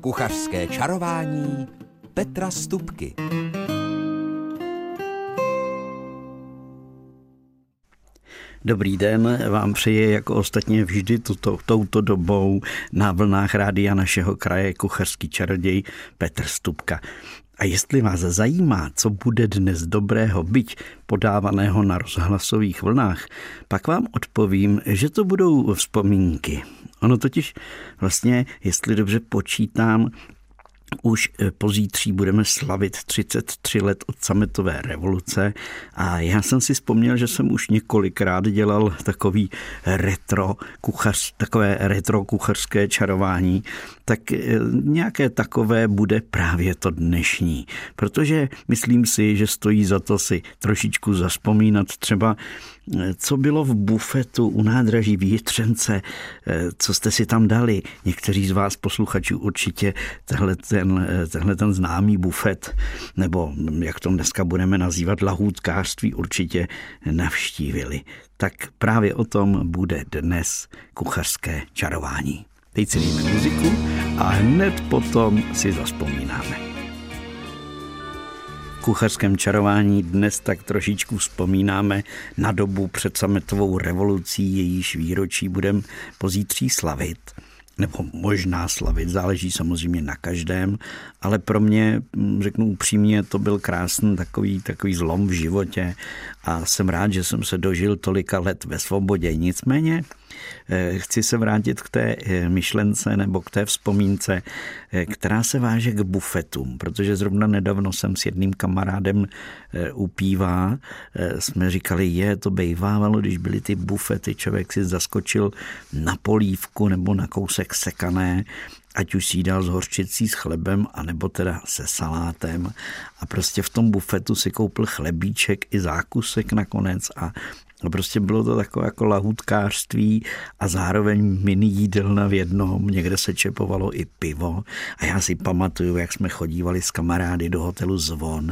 Kuchařské čarování Petra Stupky. Dobrý den, vám přeje jako ostatně vždy tuto, touto dobou na vlnách rádia našeho kraje kuchařský čaroděj Petr Stupka. A jestli vás zajímá, co bude dnes dobrého byť podávaného na rozhlasových vlnách, pak vám odpovím, že to budou vzpomínky. Ono totiž vlastně, jestli dobře počítám, už eh, pozítří budeme slavit 33 let od sametové revoluce a já jsem si vzpomněl, že jsem už několikrát dělal takový retro kuchař, takové retro kuchařské čarování, tak eh, nějaké takové bude právě to dnešní. Protože myslím si, že stojí za to si trošičku zaspomínat třeba co bylo v bufetu u nádraží Vítřence, eh, co jste si tam dali. Někteří z vás posluchačů určitě tehle ten, eh, tehle ten známý bufet, nebo jak to dneska budeme nazývat, lahůdkářství určitě navštívili. Tak právě o tom bude dnes kuchařské čarování. Teď si muziku a hned potom si zaspomínáme kuchařském čarování dnes tak trošičku vzpomínáme na dobu před sametovou revolucí, jejíž výročí budeme pozítří slavit nebo možná slavit, záleží samozřejmě na každém, ale pro mě, mm, řeknu upřímně, to byl krásný takový, takový zlom v životě a jsem rád, že jsem se dožil tolika let ve svobodě. Nicméně chci se vrátit k té eh, myšlence nebo k té vzpomínce, eh, která se váže k bufetům, protože zrovna nedávno jsem s jedným kamarádem u píva, jsme říkali, je, to bejvávalo, když byly ty bufety, člověk si zaskočil na polívku nebo na kousek sekané, ať už si dal s horčicí s chlebem, anebo teda se salátem. A prostě v tom bufetu si koupil chlebíček i zákusek nakonec a No prostě bylo to takové jako lahutkářství a zároveň mini jídelna v jednom. Někde se čepovalo i pivo. A já si pamatuju, jak jsme chodívali s kamarády do hotelu Zvon,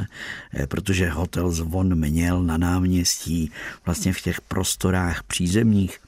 eh, protože hotel Zvon měl na náměstí vlastně v těch prostorách přízemních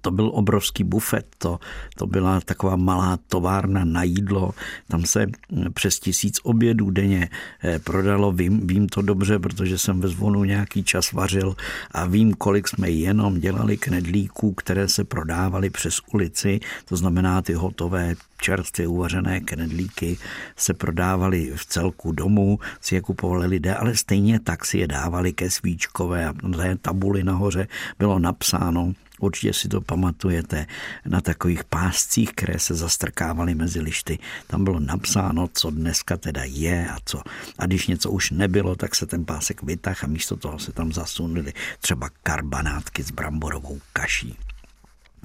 to byl obrovský bufet, to, to byla taková malá továrna na jídlo, tam se přes tisíc obědů denně eh, prodalo, vím, vím to dobře, protože jsem ve zvonu nějaký čas vařil a vím, kolik jsme jenom dělali knedlíků, které se prodávaly přes ulici, to znamená ty hotové čerstvě uvařené knedlíky se prodávaly v celku domů, si je kupovali lidé, ale stejně tak si je dávali ke svíčkové a na té tabuli nahoře bylo napsáno, Určitě si to pamatujete na takových páscích, které se zastrkávaly mezi lišty. Tam bylo napsáno, co dneska teda je a co. A když něco už nebylo, tak se ten pásek vytáhl a místo toho se tam zasunuli třeba karbanátky s bramborovou kaší.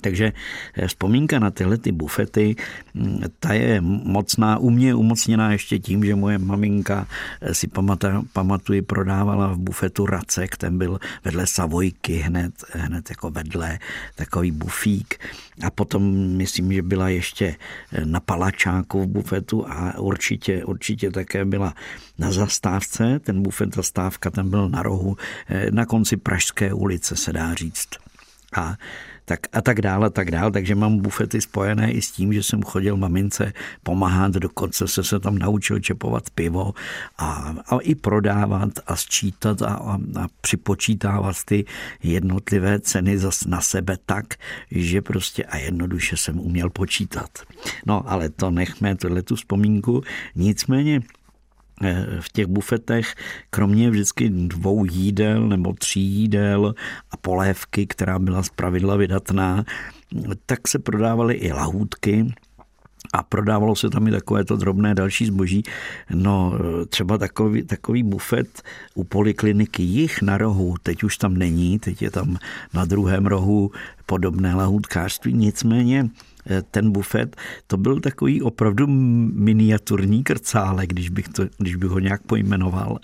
Takže eh, vzpomínka na tyhle ty bufety, mm, ta je mocná, u mě umocněná ještě tím, že moje maminka eh, si pamata, pamatuji, prodávala v bufetu Racek, ten byl vedle Savojky hned, hned jako vedle takový bufík. A potom myslím, že byla ještě eh, na Palačáku v bufetu a určitě, určitě také byla na zastávce. Ten bufet zastávka, ten byl na rohu, na konci Pražské ulice se dá říct. A tak a tak dále, tak dále. Takže mám bufety spojené i s tím, že jsem chodil mamince pomáhat, dokonce se se tam naučil čepovat pivo a, a i prodávat a sčítat a, a, a připočítávat ty jednotlivé ceny zas na sebe tak, že prostě a jednoduše jsem uměl počítat. No ale to nechme, tuhle tu vzpomínku. Nicméně v těch bufetech, kromě vždycky dvou jídel nebo tří jídel a polévky, která byla zpravidla vydatná, tak se prodávaly i lahůdky, a prodávalo se tam i takové to drobné další zboží. No třeba takový, takový bufet u polikliniky jich na rohu, teď už tam není, teď je tam na druhém rohu podobné lahůdkářství, nicméně Eh, ten bufet, to byl takový opravdu miniaturní krcále, když bych, to, když bych ho nějak pojmenoval.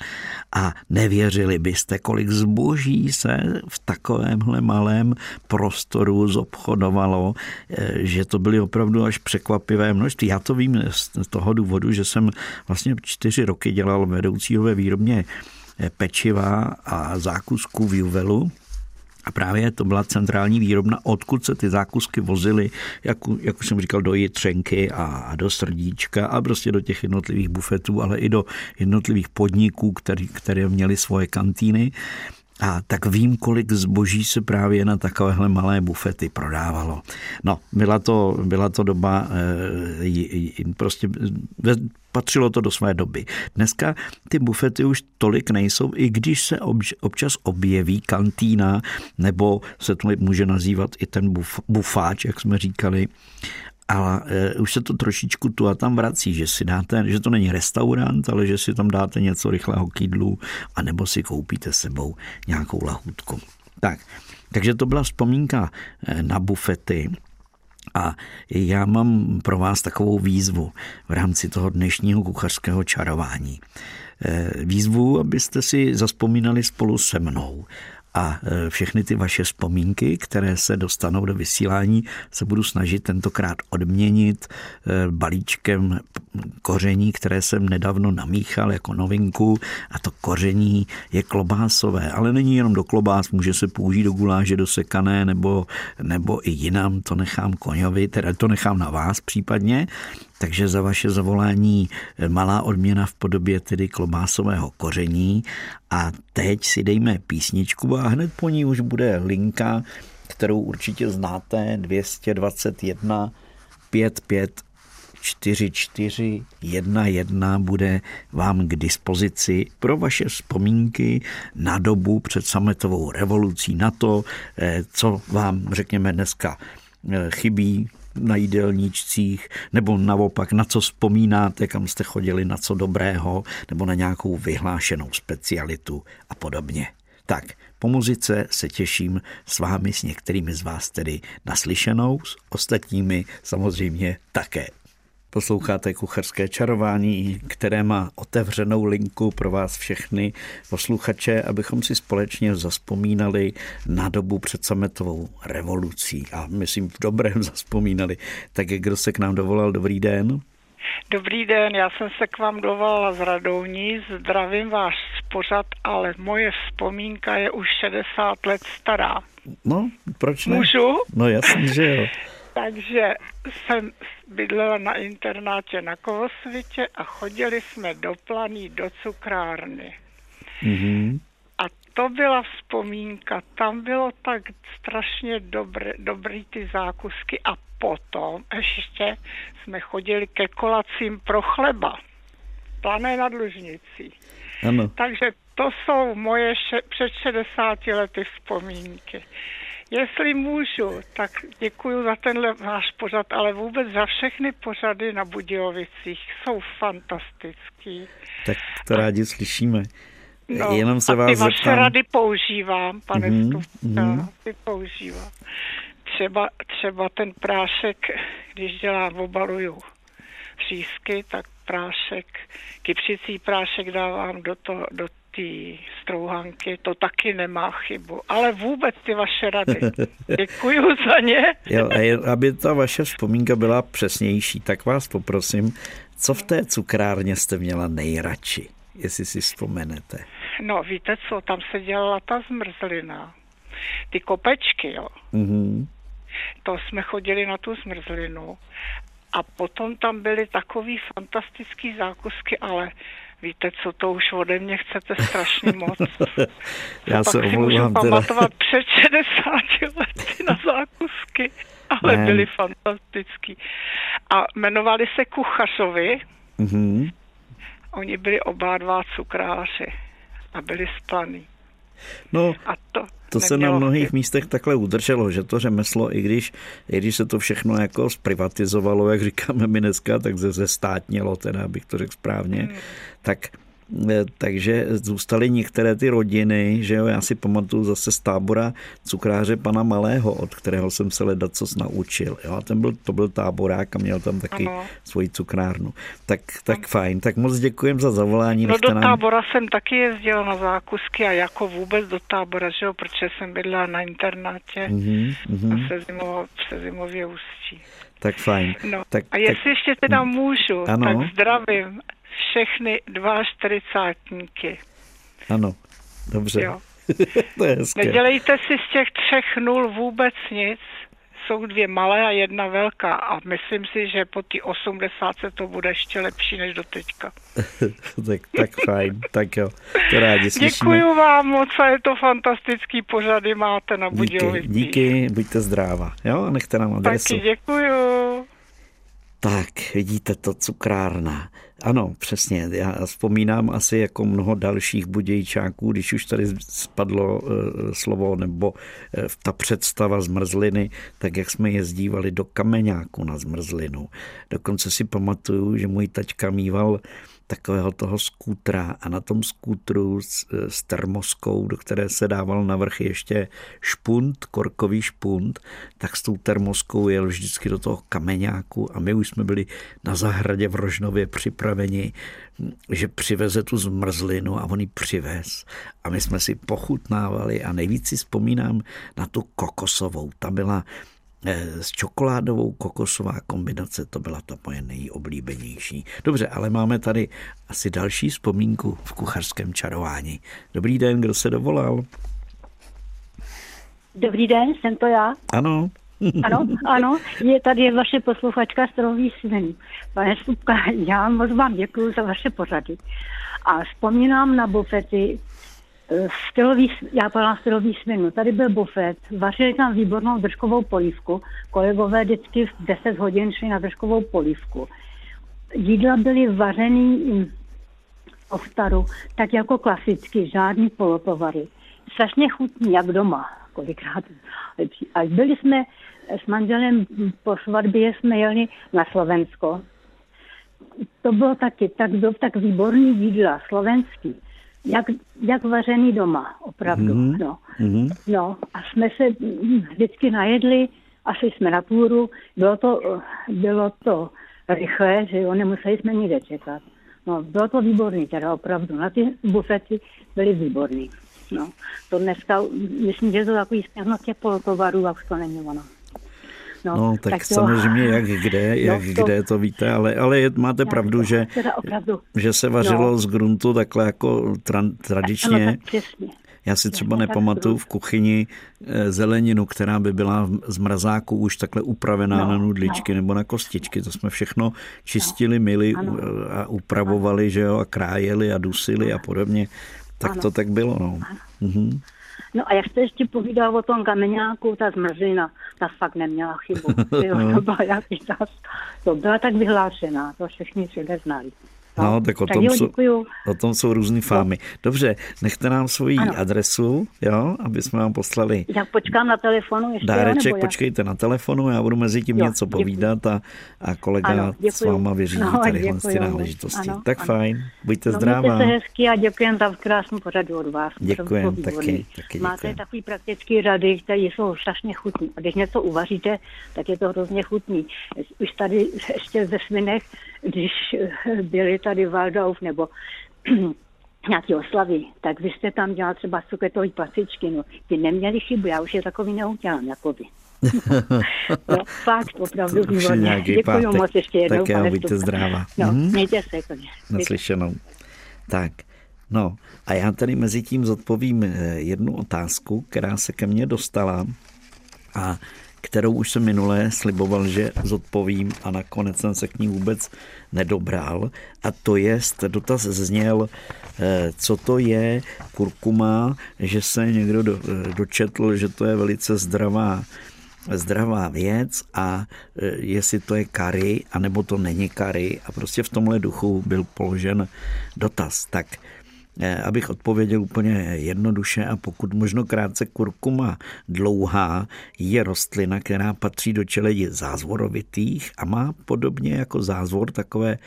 A nevěřili byste, kolik zboží se v takovémhle malém prostoru zobchodovalo, eh, že to byly opravdu až překvapivé množství. Já to vím z toho důvodu, že jsem vlastně čtyři roky dělal vedoucího ve výrobně eh, pečiva a zákusků v Juvelu A právě to byla centrální výrobna, odkud se ty zákusky vozily, jak, jak už jsem říkal, do Jitřenky a, a do Srdíčka a prostě do těch jednotlivých bufetů, ale i do jednotlivých podniků, který, které měly svoje kantýny. A tak vím, kolik zboží se právě na takovéhle malé bufety prodávalo. No, byla to, byla to doba, e, prostě patřilo to do své doby. Dneska ty bufety už tolik nejsou, i když se občas objeví kantýna, nebo se to může nazývat i ten buf, bufáč, jak jsme říkali, ale uh, už se to trošičku tu a tam vrací, že si dáte, že to není restaurant, ale že si tam dáte něco rychlého k jídlu, anebo si koupíte sebou nějakou lahůdku. Tak, takže to byla vzpomínka e, na bufety. A já mám pro vás takovou výzvu v rámci toho dnešního kuchařského čarování. E, výzvu, abyste si zaspomínali spolu se mnou a e, všechny ty vaše vzpomínky, které se dostanou do vysílání, se budu snažit tentokrát odměnit e, balíčkem koření, které jsem nedávno namíchal jako novinku a to koření je klobásové, ale není jenom do klobás, může se použít do guláže do sekané nebo, nebo i jinam, to nechám koňovi, teda to nechám na vás případně, takže za vaše zavolání eh, malá odměna v podobě tedy klobásového koření. A teď si dejme písničku a hned po ní už bude linka, kterou určitě znáte, 221 55 4411 bude vám k dispozici pro vaše vzpomínky na dobu před sametovou revolucí, na to, eh, co vám, řekněme, dneska eh, chybí, na jídelníčcích, nebo naopak na co vzpomínáte, kam jste chodili, na co dobrého, nebo na nějakou vyhlášenou specialitu a podobně. Tak, po muzice se těším s vámi, s některými z vás tedy naslyšenou, s ostatními samozřejmě také. Posloucháte kucharské čarování, které má otevřenou linku pro vás všechny posluchače, abychom si společně zaspomínali na dobu před sametovou revolucí. A myslím v dobrém zaspomínali. Tak kdo se k nám dovolal, dobrý den. Dobrý den, já jsem se k vám dovolala z Radouní, zdravím vás pořad, ale moje vzpomínka je už 60 let stará. No, proč ne? Můžu? No jasně, že jo. Takže jsem bydlela na internátě na Kovosvitě a chodili jsme do planý do cukrárny. Mm-hmm. A to byla vzpomínka, tam bylo tak strašně dobré, dobrý ty zákusky a potom ještě jsme chodili ke kolacím pro chleba. Plané nad Lužnicí. Ano. Takže to jsou moje še- před 60 lety vzpomínky. Jestli můžu, tak děkuji za tenhle váš pořad, ale vůbec za všechny pořady na Budějovicích. Jsou fantastický. Tak to rádi slyšíme. No, Jenom se a vás ty vaše zeptám. rady používám, pane mm-hmm, Stupka, mm-hmm. ty používám. Třeba, třeba ten prášek, když dělám, obaluju přísky, tak prášek, kypřicí prášek dávám do, to, do té strouhanky, to taky nemá chybu. Ale vůbec ty vaše rady. Děkuji za ně. jo, a je, aby ta vaše vzpomínka byla přesnější, tak vás poprosím, co v té cukrárně jste měla nejradši, jestli si vzpomenete? No, víte co, tam se dělala ta zmrzlina. Ty kopečky, jo. Mm-hmm. To jsme chodili na tu zmrzlinu. A potom tam byly takový fantastický zákusky, ale Víte, co to už ode mě chcete strašně moc. Já se si můžu teda. pamatovat před 60 lety na zákusky, ale ne. byly fantastický. A jmenovali se Kuchařovi. Mm-hmm. Oni byli oba dva cukráři a byli splaný. No, a to, to se na mnohých místech takhle udrželo, že to řemeslo, i když, i když se to všechno jako zprivatizovalo, jak říkáme my dneska, tak ze, ze státnělo, teda abych to řekl správně, hmm. tak takže zůstaly některé ty rodiny, že jo, já si pamatuju zase z tábora cukráře pana Malého, od kterého jsem se ledat co naučil, jo, a ten byl, to byl táborák a měl tam taky ano. svoji cukrárnu. Tak, tak fajn, tak moc děkujem za zavolání. No do nám... tábora jsem taky jezdila na zákusky a jako vůbec do tábora, že jo, protože jsem bydlela na internátě mm-hmm, mm-hmm. a se, zimo, se zimově ústí. Tak fajn. No, tak, a jestli tak... ještě teda můžu, ano. tak zdravím všechny dva čtyřicátníky. Ano, dobře. Jo. to je hezké. Nedělejte si z těch třech nul vůbec nic. Jsou dvě malé a jedna velká a myslím si, že po té 80 to bude ještě lepší než do teďka. tak, tak fajn, tak jo, to rádi slyšíme. Děkuju vám moc a je to fantastický pořady máte na Díky, díky, buďte zdráva, jo, a nechte nám adresu. Taky děkuju. Tak, vidíte to, cukrárna. Ano, přesně. Já vzpomínám asi jako mnoho dalších budějčáků, když už tady spadlo uh, slovo nebo uh, ta představa zmrzliny, tak jak jsme jezdívali do kameňáku na zmrzlinu. Dokonce si pamatuju, že můj taťka mýval takového toho skútra a na tom skútru s, s termoskou, do které se dával na vrch ještě špunt, korkový špunt, tak s tou termoskou jel vždycky do toho kameňáku a my už jsme byli na zahradě v Rožnově připraveni, že přiveze tu zmrzlinu a on ji přivez. A my jsme si pochutnávali a nejvíc si vzpomínám na tu kokosovou. Ta byla s čokoládovou kokosová kombinace, to byla ta moje nejoblíbenější. Dobře, ale máme tady asi další vzpomínku v kuchařském čarování. Dobrý den, kdo se dovolal? Dobrý den, jsem to já. Ano. Ano, ano, je tady vaše posluchačka z toho výsmění. Pane Stupka, já moc vám děkuji za vaše pořady. A vzpomínám na bufety stylový, já padám stylový směnu. Tady byl bufet, vařili tam výbornou držkovou polívku. Kolegové vždycky v 10 hodin šli na držkovou polívku. Jídla byly vařený v ovtaru, tak jako klasicky, žádný polotovary. Strašně chutný, jak doma, kolikrát. A byli jsme s manželem po svatbě, jsme jeli na Slovensko. To bylo taky, tak, byl tak výborný jídla, slovenský jak, jak vařený doma, opravdu. Mm-hmm. No. Mm-hmm. no a jsme se vždycky najedli, asi jsme na půru, bylo to, bylo to rychle, že jo, nemuseli jsme nikde čekat. No, bylo to výborný, teda opravdu. Na ty bufety byly výborný. No, to dneska, myslím, že to takový směrnost těch polotovarů a už to není ono. No, no tak, tak samozřejmě jak kde, no, jak to, kde to víte, ale, ale máte no, pravdu, že, že se vařilo no. z gruntu takhle jako tra, tradičně. Ano, tak přesně. Já si třeba nepamatuju v kuchyni eh, zeleninu, která by byla z mrazáku už takhle upravená no, na nudličky no. nebo na kostičky. To jsme všechno čistili, myli no. a upravovali, ano. že jo, a krájeli a dusili a podobně. Tak ano. to tak bylo, no. Mhm. No a jak jste ještě povídal o tom kameňáku, ta zmrzlina, ta fakt neměla chybu. To byla. To byla tak vyhlášená, to všichni všude znali. No, no tak o, tak tom jo, jsou, o tom jsou různý fámy. Dobře, nechte nám svoji ano. adresu, jo, aby jsme vám poslali. Já počkám na telefonu ještě. Dáreček, jo, počkejte na telefonu, já budu mezi tím jo, něco děkuji. povídat a, a kolega ano, s váma vyřídí no, tady ty náležitosti. Ano, tak ano. fajn, buďte no, zdravá. se hezky a děkujem za krásnou pořadu od vás. Děkujem, taky, taky Máte děkujem. takový praktický rady, které jsou strašně chutný. A když něco uvaříte, tak je to hrozně chutný. Už tady ještě ze Svinech, když byli tady Waldorf nebo nějaký oslavy, tak vy jste tam dělal třeba cuketové pasičky, no, ty neměli chybu, já už je takový neudělám, jako vy. no, fakt, opravdu výborně. Děkuji moc ještě jednou. Tak jo, buďte zdráva. No, hmm? mějte se. Koně. Naslyšenou. Tak, no a já tady mezi tím zodpovím eh, jednu otázku, která se ke mně dostala a kterou už jsem minule sliboval, že zodpovím a nakonec jsem se k ní vůbec nedobral. A to je, dotaz zněl, eh, co to je kurkuma, že se někdo eh, dočetl, že to je velice zdravá zdravá věc a eh, jestli to je kary, anebo to není kary a prostě v tomhle duchu byl položen dotaz. Tak abych odpověděl úplně jednoduše a pokud možno krátce kurkuma dlouhá je rostlina, která patří do čeledí zázvorovitých a má podobně jako zázvor takové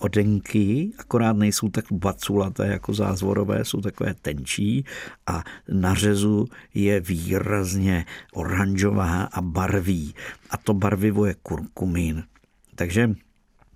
odenky, akorát nejsou tak baculaté jako zázvorové, jsou takové tenčí a na řezu je výrazně oranžová a barví. A to barvivo je kurkumín. Takže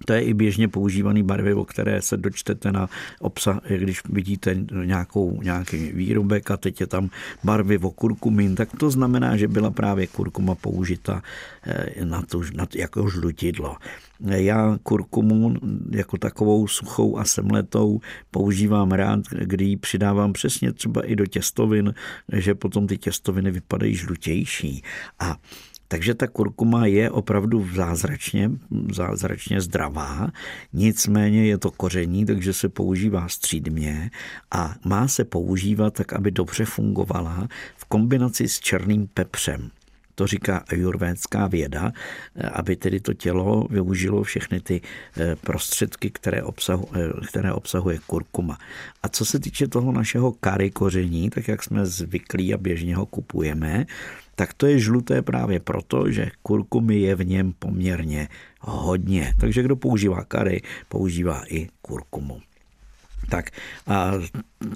To je i běžně používaný barvivo, které se dočtete na obsah, když vidíte nějakou, nějaký výrobek a teď je tam barvivo kurkumin, tak to znamená, že byla právě kurkuma použita eh, na to, na to jako žlutidlo. Já kurkumu jako takovou suchou a semletou používám rád, kdy ji přidávám přesně třeba i do těstovin, že potom ty těstoviny vypadají žlutější. A takže ta kurkuma je opravdu zázračně, zázračně zdravá, nicméně je to koření, takže se používá střídmě a má se používat tak, aby dobře fungovala v kombinaci s černým pepřem. To říká ajurvédská věda, aby tedy to tělo využilo všechny ty eh, prostředky, které, obsahu, eh, které obsahuje kurkuma. A co se týče toho našeho kary koření, tak jak jsme zvyklí a běžně ho kupujeme, tak to je žluté právě proto, že kurkumy je v něm poměrně hodně. Takže kdo používá kary, používá i kurkumu. Tak a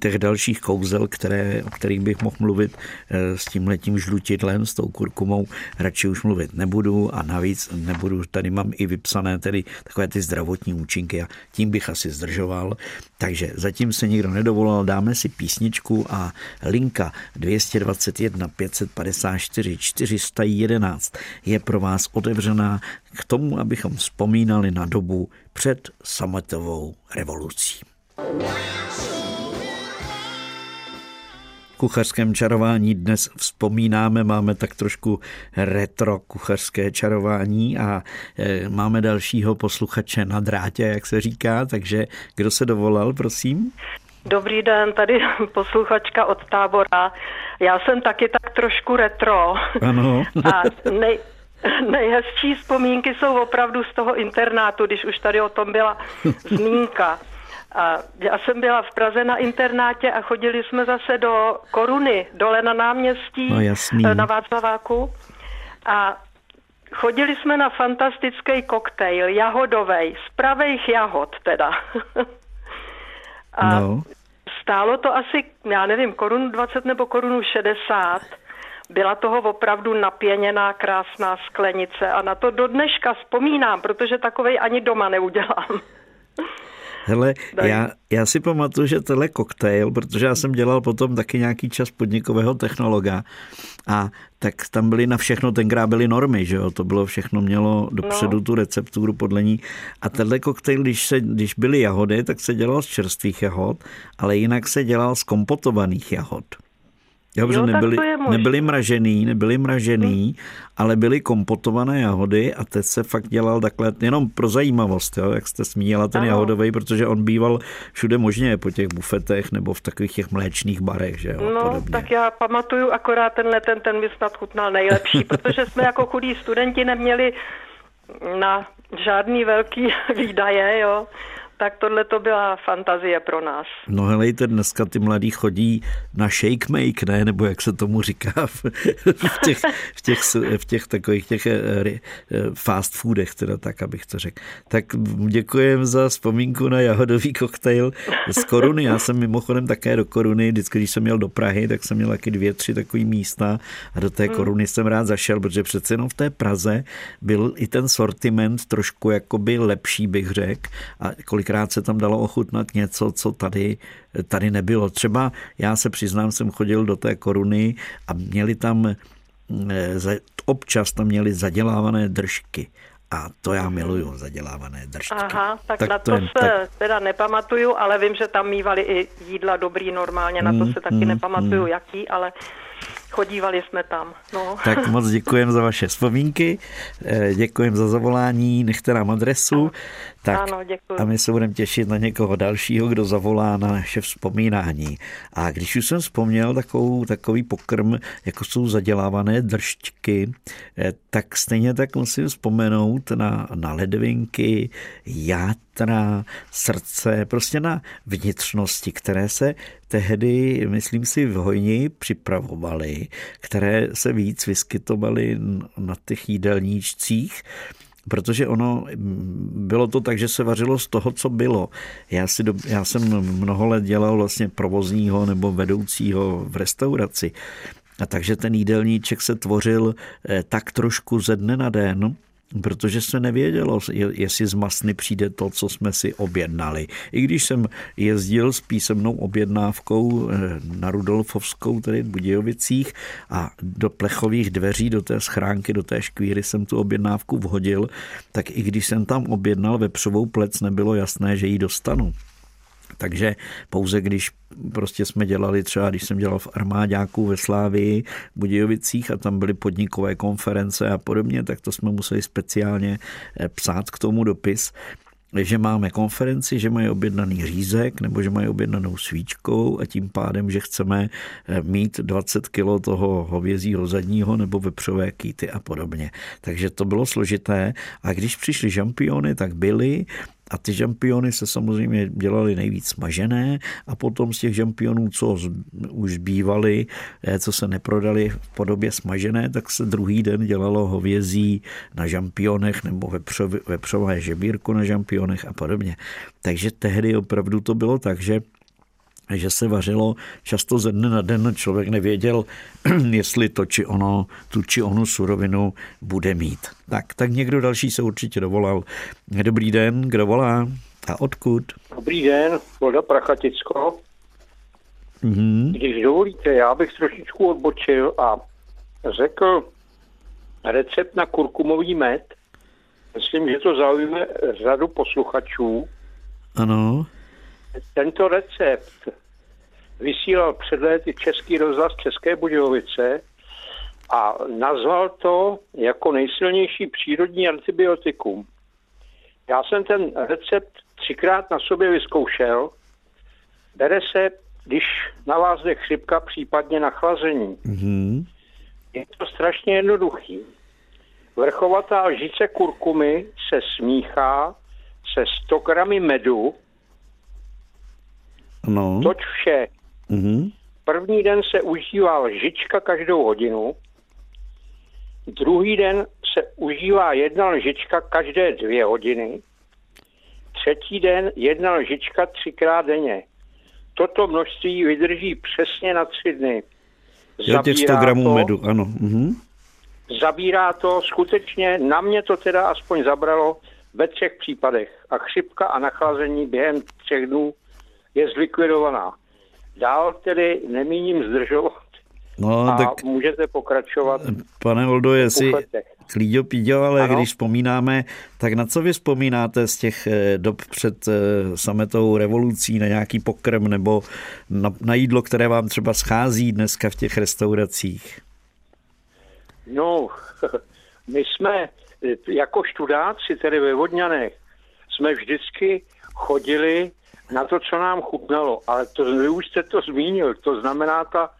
těch dalších kouzel, které, o kterých bych mohl mluvit eh, s tím letím žlutidlem, s tou kurkumou, radši už mluvit nebudu a navíc nebudu, tady mám i vypsané tedy takové ty zdravotní účinky a tím bych asi zdržoval. Takže zatím se nikdo nedovolal, dáme si písničku a linka 221 554 411 je pro vás otevřená k tomu, abychom vzpomínali na dobu před sametovou revolucí kuchařském čarování dnes vzpomínáme, máme tak trošku retro kuchařské čarování a e, máme dalšího posluchače na drátě, jak se říká, takže kdo se dovolal, prosím? Dobrý den, tady posluchačka od tábora. Já jsem taky tak trošku retro. Ano. A nej, nejhezčí vzpomínky jsou opravdu z toho internátu, když už tady o tom byla zmínka. A já jsem byla v Praze na internátě a chodili jsme zase do Koruny, dole na náměstí, no, jasný. na Václaváku. A chodili jsme na fantastický koktejl, jahodovej, z pravých jahod teda. a no. stálo to asi, já nevím, korunu 20 nebo korunu 60. Byla toho opravdu napěněná krásná sklenice a na to do dneška vzpomínám, protože takovej ani doma neudělám. Hele, já, já si pamatuju, že tenhle koktejl, protože já jsem dělal potom taky nějaký čas podnikového technologa a tak tam byly na všechno, tenkrát byly normy, že jo, to bylo všechno, mělo dopředu no. tu recepturu podle ní. A tenhle koktejl, když, se, když byly jahody, tak se dělal z čerstvých jahod, ale jinak se dělal z kompotovaných jahod. Jo, jo nebyly, nebyly mražený, nebyly mražený, hmm. ale byly kompotované jahody a teď se fakt dělal takhle, jenom pro zajímavost, jo, jak jste smíjela ten ano. jahodový, protože on býval všude možně po těch bufetech nebo v takových těch mléčných barech, že jo, No, podobně. tak já pamatuju akorát tenhle, ten, ten mi snad chutnal nejlepší, protože jsme jako chudí studenti neměli na žádný velký výdaje, jo tak tohle to byla fantazie pro nás. No helejte, dneska ty mladí chodí na shake make, ne? Nebo jak se tomu říká v, v, těch, v, těch, v těch takových těch eh, eh, fast foodech, teda tak, abych to řekl. Tak děkujem za vzpomínku na jahodový koktejl z Koruny. Já jsem mimochodem také do Koruny, vždycky, když jsem měl do Prahy, tak jsem měl taky dvě, tři takové místa a do té hmm. Koruny jsem rád zašel, protože přece jenom v té Praze byl i ten sortiment trošku jakoby lepší, bych řekl. A kolikrát kolikrát se tam dalo ochutnat něco, co tady, tady nebylo. Třeba já se přiznám, jsem chodil do té koruny a měli tam, eh, občas tam měli zadělávané držky. A to já miluju, zadělávané držky. Aha, tak, tak na to, to se tak... teda nepamatuju, ale vím, že tam mývali i jídla dobrý normálně, na to mm, se taky mm, nepamatuju, mm. jaký, ale chodívali jsme tam. No. Tak moc děkujem za vaše vzpomínky, eh, děkujem za zavolání, nechte nám adresu. Tak ano, děkuji. a my se budeme těšit na někoho dalšího, kdo zavolá na naše vzpomínání. A když už jsem vzpomněl takovou, takový pokrm, jako jsou zadělávané držťky, eh, tak stejně tak musím vzpomenout na, na ledvinky, játra, srdce, prostě na vnitřnosti, které se tehdy, myslím si, v hojni připravovaly, které se víc vyskytovaly na těch jídelníčcích protože ono bylo to tak, že se vařilo z toho, co bylo. Já, si do, já jsem mnoho let dělal vlastně provozního nebo vedoucího v restauraci. A takže ten jídelníček se tvořil eh, tak trošku ze dne na den, protože se nevědělo, jestli z masny přijde to, co jsme si objednali. I když jsem jezdil s písemnou objednávkou eh, na Rudolfovskou, tedy v Budějovicích, a do plechových dveří, do té schránky, do té škvíry jsem tu objednávku vhodil, tak i když jsem tam objednal vepřovou plec, nebylo jasné, že ji dostanu. Takže pouze když prostě jsme dělali třeba, když jsem dělal v armáďáku ve Slávii, v Budějovicích a tam byly podnikové konference a podobně, tak to jsme museli speciálně eh, psát k tomu dopis, že máme konferenci, že mají objednaný řízek nebo že mají objednanou svíčkou a tím pádem, že chceme eh, mít 20 kilo toho hovězího zadního nebo vepřové kýty a podobně. Takže to bylo složité a když přišly žampiony, tak byly a ty žampiony se samozřejmě dělaly nejvíc smažené a potom z těch žampionů, co už bývaly, eh, co se neprodali v podobě smažené, tak se druhý den dělalo hovězí na žampionech nebo vepřové žebírko na žampionech a podobně. Takže tehdy opravdu to bylo tak, že že se vařilo často ze dne na den, člověk nevěděl, jestli to či ono, tu či onu surovinu bude mít. Tak, tak někdo další se určitě dovolal. Dobrý den, kdo volá a odkud? Dobrý den, Voda Prachaticko. Mm-hmm. Když dovolíte, já bych trošičku odbočil a řekl recept na kurkumový med. Myslím, že to zaujme řadu posluchačů. Ano. Tento recept vysílal před lety Český rozhlas České Budějovice a nazval to jako nejsilnější přírodní antibiotikum. Já jsem ten recept třikrát na sobě vyzkoušel. Bere se, když na vás jde chřipka, případně na chlazení. Mm-hmm. Je to strašně jednoduchý. Vrchovatá lžice kurkumy se smíchá se 100 gramy medu, no. toť vše Mm-hmm. První den se užívá lžička každou hodinu, druhý den se užívá jedna lžička každé dvě hodiny, třetí den jedna lžička třikrát denně. Toto množství vydrží přesně na tři dny. Zabírá těch 100 gramů to, medu, ano. Mhm. Zabírá to skutečně, na mě to teda aspoň zabralo ve třech případech. A chřipka a nachlazení během třech dnů je zlikvidovaná. Dál tedy nemíním zdržovat. No, a tak můžete pokračovat. Pane Oldo, jestli klíďo píďo, ale ano? když vzpomínáme, tak na co vy vzpomínáte z těch eh, dob před eh, sametovou revolucí na nějaký pokrm nebo na, na jídlo, které vám třeba schází dneska v těch restauracích? No, my jsme eh, jako študáci, tedy ve Vodňanech, jsme vždycky chodili na to, co nám chutnalo. Ale to, vy už jste to zmínil, to znamená ta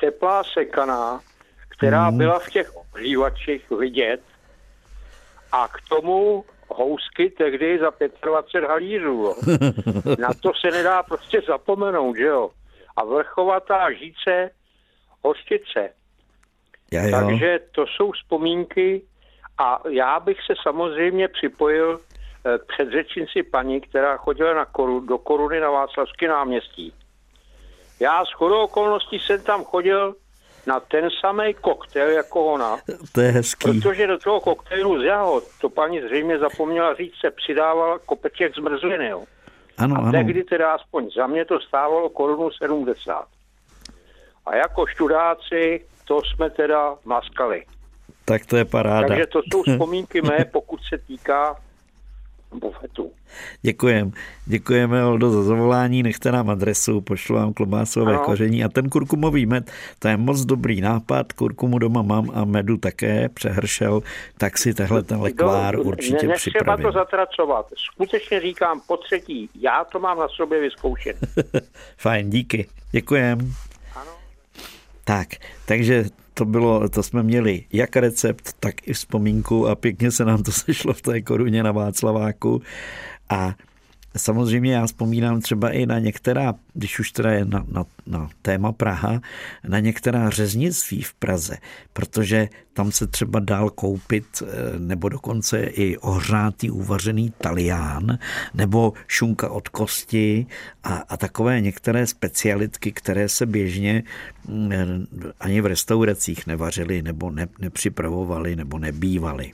teplá sekaná, která mm. byla v těch ohřívačích vidět a k tomu housky tehdy za 25 halířů. Na to se nedá prostě zapomenout, že jo. A vrchovatá žíce hostice. Takže to jsou vzpomínky a já bych se samozřejmě připojil Eh, předřečnici paní, která chodila na koru, do Koruny na Václavský náměstí. Já s chodou okolností jsem tam chodil na ten samý koktejl jako ona. To je hezký. Protože do toho koktejlu z jahod, to paní zřejmě zapomněla říct, se přidával kopeček zmrzliny. Jo. Ano, a ano. tehdy teda aspoň za mě to stávalo korunu 70. A jako študáci to jsme teda maskali. Tak to je paráda. Takže to jsou vzpomínky mé, pokud se týká bufetu. Děkujem. Děkujeme, Oldo, za zavolání. Nechte nám adresu, pošlu vám klobásové ano. koření. A ten kurkumový med, to je moc dobrý nápad. Kurkumu doma mám a medu také přehršel, tak si tehle ten lekvár určitě ne, připravím. to zatracovat. Skutečně říkám po třetí, já to mám na sobě vyzkoušet. Fajn, díky. Děkujem. Ano. Tak, takže to bylo, to jsme měli jak recept, tak i vzpomínku a pěkně se nám to sešlo v té koruně na Václaváku. A Samozřejmě já vzpomínám třeba i na některá, když už teda je na, na, na téma Praha, na některá řeznictví v Praze, protože tam se třeba dál koupit eh, nebo dokonce i ohřátý uvařený talián nebo šunka od kosti a, a takové některé specialitky, které se běžně mm, ani v restauracích nevařily nebo ne, nepřipravovaly nebo nebývaly.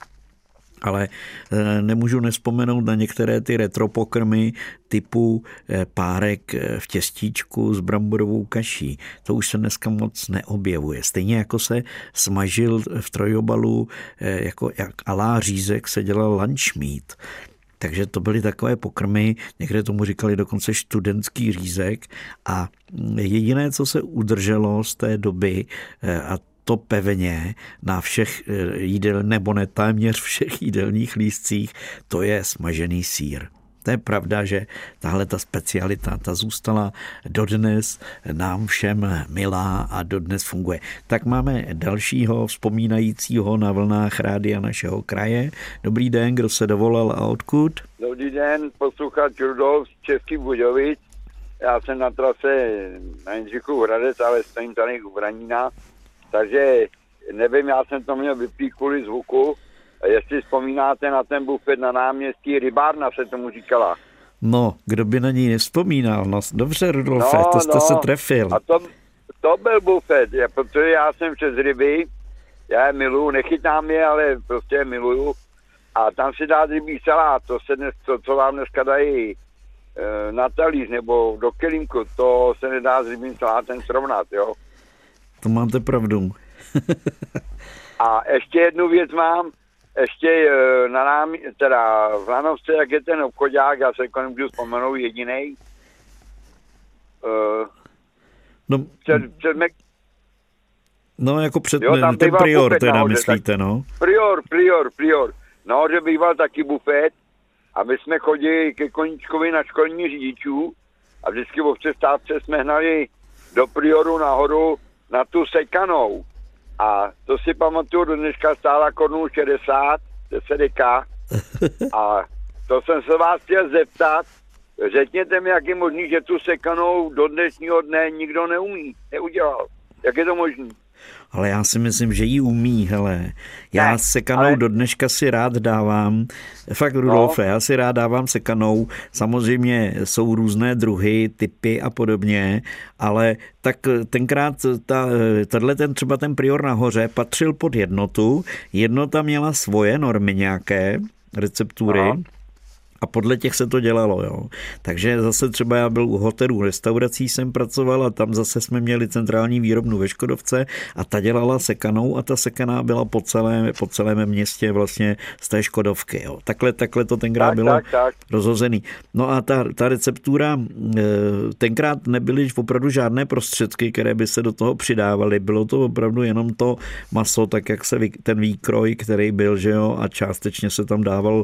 Ale eh, nemůžu nespomenout na některé ty retropokrmy typu eh, párek eh, v těstíčku s bramborovou kaší. To už se dneska moc neobjevuje. Stejně jako se smažil v trojobalu jako jak alá řízek se dělal lunch meat. Takže to byly takové pokrmy, někde tomu říkali dokonce studentský řízek a jediné, co se udrželo z té doby a to pevně na všech eh, jídel, nebo ne téměř všech jídelních lístcích, to je smažený sír. To je pravda, že tahle ta specialita, ta zůstala dodnes nám všem milá a dodnes funguje. Tak máme dalšího vzpomínajícího na vlnách rádia našeho kraje. Dobrý den, kdo se dovolal a odkud? Dobrý den, posluchač Rudolf z Český Budějovic. Já jsem na trase na Jindřichu Hradec, ale stojím tady u Vranína takže nevím, já jsem to měl vypít kvůli zvuku. Jestli vzpomínáte na ten bufet na náměstí, rybárna se tomu říkala. No, kdo by na ní nevzpomínal? No, dobře, Rudolfe, no, to jste no. se trefil. A to, to byl bufet, protože já jsem přes ryby, já je miluju, nechytám je, ale prostě je miluju. A tam si dát rybí salát, to, se dnes, to, co vám dneska dají e, na talíř nebo do kelímku, to se nedá s rybím salátem srovnat, jo. To máte pravdu. a ještě jednu věc mám, ještě e, na námi, teda v Lanovce, jak je ten obchodák, já se konec můžu vzpomenout jediný. Uh, no, před, před me... no, jako před jo, tam ten prior teda nahoře, myslíte, no? Prior, prior, prior. No, že býval taky bufet a my jsme chodili ke koníčkovi na školní řidičů a vždycky o přestávce jsme hnali do prioru nahoru na tu sekanou. A to si pamatuju, do dneška stála korunu 60, 10 A to jsem se vás chtěl zeptat, řekněte mi, jak je možný, že tu sekanou do dnešního dne nikdo neumí, neudělal. Jak je to možné? Ale já si myslím, že ji umí, hele. Já ne, sekanou ale... do dneška si rád dávám, fakt Rudolfe, no. já si rád dávám sekanou, samozřejmě jsou různé druhy, typy a podobně, ale tak tenkrát ta, tenhle ten třeba ten prior nahoře patřil pod jednotu, jednota měla svoje normy nějaké, receptury, Aha a podle těch se to dělalo. Jo. Takže zase třeba já byl u hotelů, restaurací jsem pracoval a tam zase jsme měli centrální výrobnu ve Škodovce a ta dělala sekanou a ta sekaná byla po celém, po celém městě vlastně z té Škodovky. Jo. Takhle, takhle to tenkrát tak, bylo tak, tak. rozhozený. No a ta, ta receptura, e, tenkrát nebyly opravdu žádné prostředky, které by se do toho přidávaly. Bylo to opravdu jenom to maso, tak jak se ten výkroj, který byl, že jo, a částečně se tam dával,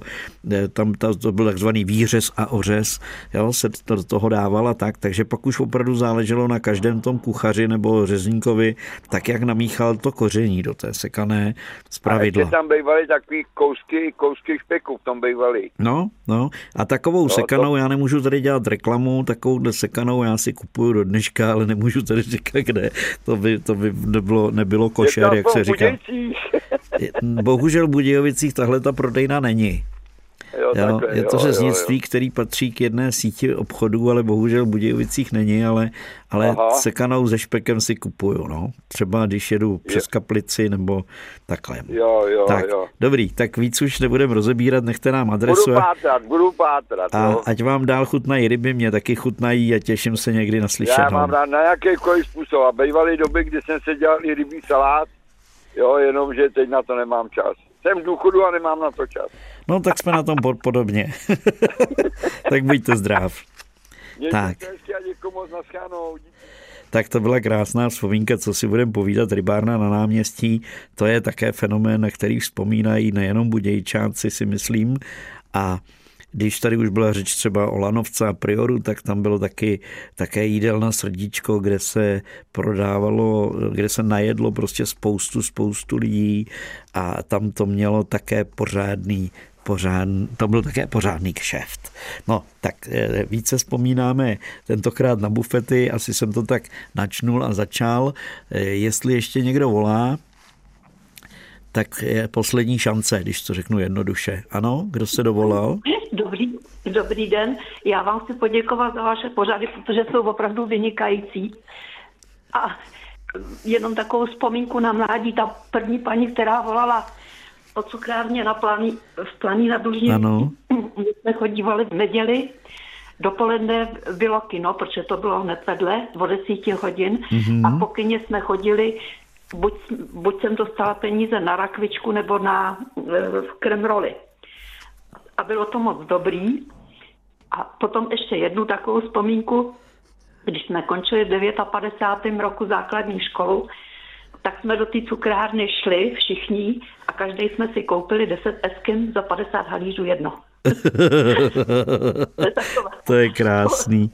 e, tam ta, to byl takzvaný výřez a ořez, jo, se to do toho dávala tak, takže pak už opravdu záleželo na každém tom kuchaři nebo řezníkovi, tak jak namíchal to koření do té sekané zpravidla. A tam bývaly takový kousky, kousky špeku v tom bývaly. No, no, a takovou no, sekanou, to... já nemůžu tady dělat reklamu, takovou sekanou já si kupuju do dneška, ale nemůžu tady říkat, kde. To by, to by nebylo, nebylo košer, jak se říká. Bohužel v Budějovicích tahle ta prodejna není. Jo, jo, takhle, je to řeznictví, který patří k jedné síti obchodů, ale bohužel v Budějovicích není, ale, ale sekanou se špekem si kupuju, no. Třeba když jedu přes je. kaplici nebo takhle. Jo, jo, tak, jo. Dobrý, tak víc už nebudeme rozebírat, nechte nám adresu. Budu pátrat, budu pátrat. A jo. ať vám dál chutnají ryby, mě taky chutnají a těším se někdy na slyšenou. Já mám rád na jakýkoliv způsob. A bývaly doby, kdy jsem se dělal i rybí salát, jo, jenomže teď na to nemám čas. Jsem v důchodu a nemám na to čas. No tak jsme na tom podobně. tak buďte zdrav. tak. Tak to byla krásná vzpomínka, co si budeme povídat. Rybárna na náměstí, to je také fenomén, na který vzpomínají nejenom budějčáci, si myslím. A když tady už byla řeč třeba o lanovce a prioru, tak tam bylo taky také jídelna srdíčko, kde se prodávalo, kde se najedlo prostě spoustu, spoustu lidí a tam to mělo také pořádný pořád, to byl také pořádný kšeft. No, tak eh, více vzpomínáme tentokrát na bufety, asi jsem to tak načnul a začal. Eh, jestli ještě někdo volá, tak je poslední šance, když to řeknu jednoduše. Ano, kdo se dovolal? Dobrý, dobrý den. Já vám chci poděkovat za vaše pořady, protože jsou opravdu vynikající. A jenom takovou vzpomínku na mládí, ta první paní, která volala o cukrárně na planí, v planí na Dlužně. Ano. My jsme chodívali v neděli, dopoledne bylo kino, protože to bylo hned vedle, o desíti hodin mm-hmm. a po kině jsme chodili, buď, buď jsem dostala peníze na rakvičku nebo na e, kremroly. A bylo to moc dobrý. A potom ještě jednu takovou vzpomínku, když jsme končili v 59. roku základní školu, tak jsme do té cukrárny šli všichni a každý jsme si koupili 10 eskin za 50 halířů jedno. to, je taková, to je krásný.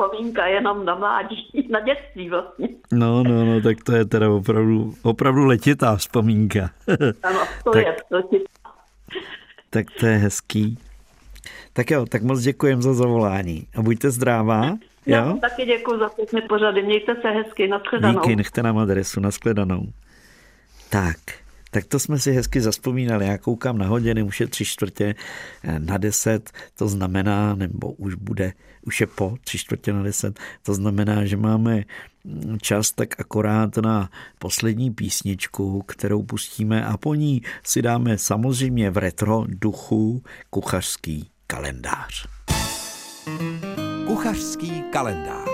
Vzpomínka jenom na mládí, na dětství vlastně. No, no, no, tak to je teda opravdu, opravdu letitá vzpomínka. ano, to tak, je letitá. Tak to je hezký. Tak jo, tak moc děkujem za zavolání a buďte zdrává. Jo? Já taky děkuji za všechny pořady. Mějte se hezky, nashledanou. Díky, nechte nám adresu, nashledanou. Tak, tak to jsme si hezky zaspomínali. Já koukám na hodiny, už je tři čtvrtě eh, na deset, to znamená, nebo už bude, už je po tři čtvrtě na deset, to znamená, že máme mm, čas tak akorát na poslední písničku, kterou pustíme a po ní si dáme samozřejmě v retro duchu kuchařský kalendář. Kuchařský kalendář.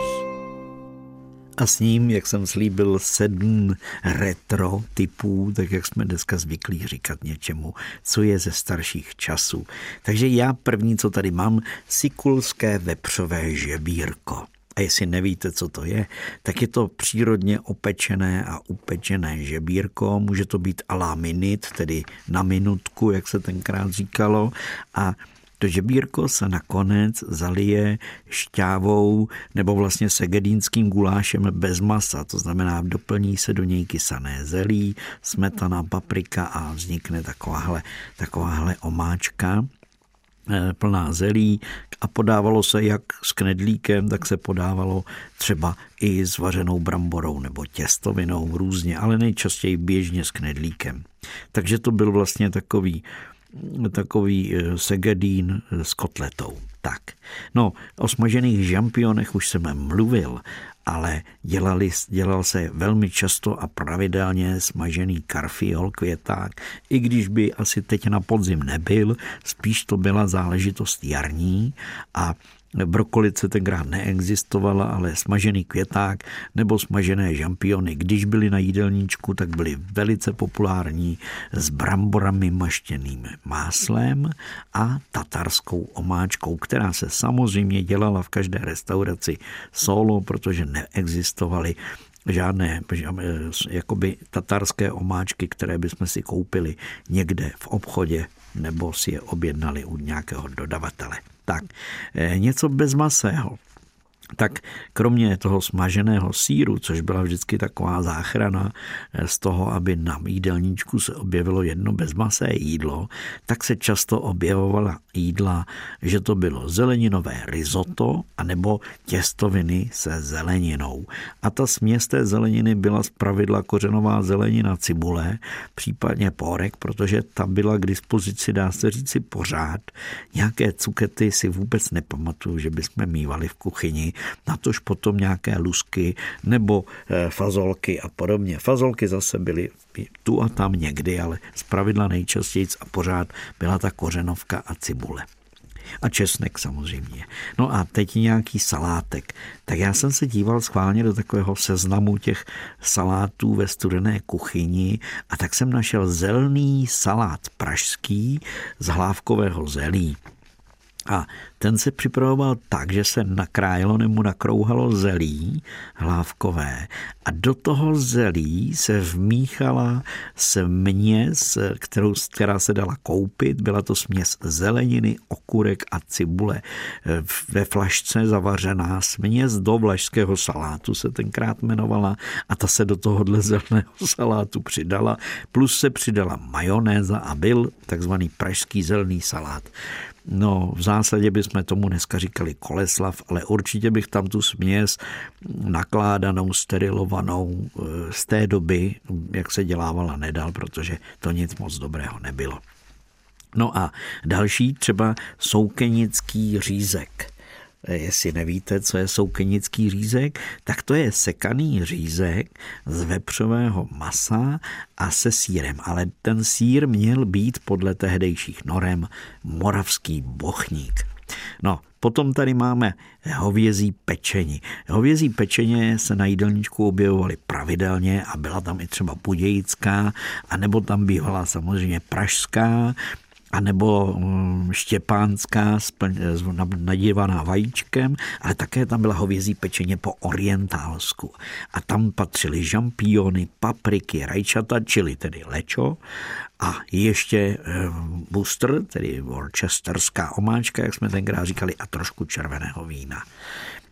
A s ním, jak jsem slíbil, sedm retro typů, tak jak jsme dneska zvyklí říkat něčemu, co je ze starších časů. Takže já první, co tady mám, sikulské vepřové žebírko. A jestli nevíte, co to je, tak je to přírodně opečené a upečené žebírko. Může to být alá minut, tedy na minutku, jak se tenkrát říkalo. A to žebírko se nakonec zalije šťávou nebo vlastně segedínským gulášem bez masa, to znamená doplní se do něj kysané zelí, smetana, paprika a vznikne takováhle, takováhle omáčka eh, plná zelí a podávalo se jak s knedlíkem, tak se podávalo třeba i s vařenou bramborou nebo těstovinou různě, ale nejčastěji běžně s knedlíkem. Takže to byl vlastně takový takový eh, segedín s kotletou. Tak, no, o smažených žampionech už jsem mluvil, ale dělali, dělal se velmi často a pravidelně smažený karfiol, květák, i když by asi teď na podzim nebyl, spíš to byla záležitost jarní a Brokolice tenkrát neexistovala, ale smažený květák nebo smažené žampiony, když byly na jídelníčku, tak byly velice populární s bramborami maštěným máslem a tatarskou omáčkou, která se samozřejmě dělala v každé restauraci solo, protože neexistovaly žádné jakoby tatarské omáčky, které bychom si koupili někde v obchodě nebo si je objednali u nějakého dodavatele. Tak, eh, něco bezmasého tak kromě toho smaženého síru, což byla vždycky taková záchrana eh, z toho, aby na jídelníčku se objevilo jedno bezmasé jídlo, tak se často objevovala jídla, že to bylo zeleninové risotto anebo těstoviny se zeleninou. A ta směs té zeleniny byla pravidla kořenová zelenina cibule, případně porek, protože ta byla k dispozici, dá se říci, pořád. Nějaké cukety si vůbec nepamatuju, že bychom mývali v kuchyni, natož potom nějaké lusky nebo eh, fazolky a podobně. Fazolky zase byly tu a tam někdy, ale zpravidla nejčastěji a pořád byla ta kořenovka a cibule. A česnek samozřejmě. No a teď nějaký salátek. Tak já jsem se díval schválně do takového seznamu těch salátů ve studené kuchyni a tak jsem našel zelný salát pražský z hlávkového zelí. A ten se připravoval tak, že se nakrájelo nebo nakrouhalo zelí hlávkové a do toho zelí se vmíchala směs, kterou, která se dala koupit. Byla to směs zeleniny, okurek a cibule. Ve flašce zavařená směs do vlašského salátu se tenkrát jmenovala a ta se do tohohle zeleného salátu přidala. Plus se přidala majonéza a byl takzvaný pražský zelený salát. No, v zásadě bychom tomu dneska říkali koleslav, ale určitě bych tam tu směs nakládanou, sterilovanou eh, z té doby, jak se dělávala, nedal, protože to nic moc dobrého nebylo. No a další třeba soukenický řízek jestli nevíte, co je soukenický řízek, tak to je sekaný řízek z vepřového masa a se sírem. Ale ten sír měl být podle tehdejších norem moravský bochník. No, potom tady máme hovězí pečení. Hovězí pečeně se na jídelníčku objevovaly pravidelně a byla tam i třeba budějická, anebo tam bývala samozřejmě pražská, anebo mm, štěpánská nadívaná vajíčkem, ale také tam byla hovězí pečeně po orientálsku. A tam patřily žampiony, papriky, rajčata, čili tedy lečo a ještě eh, booster, tedy worcesterská omáčka, jak jsme tenkrát říkali, a trošku červeného vína.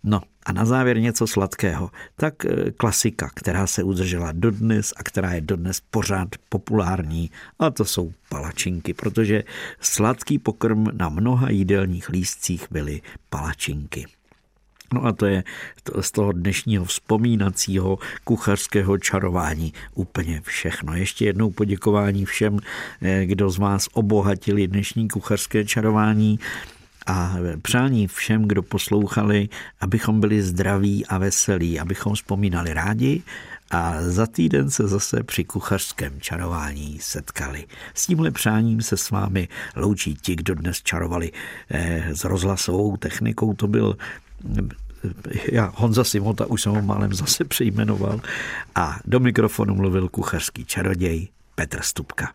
No a na závěr něco sladkého. Tak eh, klasika, která se udržela dodnes a která je dodnes pořád populární, a to jsou palačinky, protože sladký pokrm na mnoha jídelních lístcích byly palačinky. No a to je z toho dnešního vzpomínacího kuchařského čarování úplně všechno. Ještě jednou poděkování všem, eh, kdo z vás obohatili dnešní kuchařské čarování a přání všem, kdo poslouchali, abychom byli zdraví a veselí, abychom vzpomínali rádi a za týden se zase při kuchařském čarování setkali. S tímhle přáním se s vámi loučí ti, kdo dnes čarovali eh, s rozhlasovou technikou. To byl já Honza Simota už jsem ho málem zase přejmenoval a do mikrofonu mluvil kuchařský čaroděj Petr Stupka.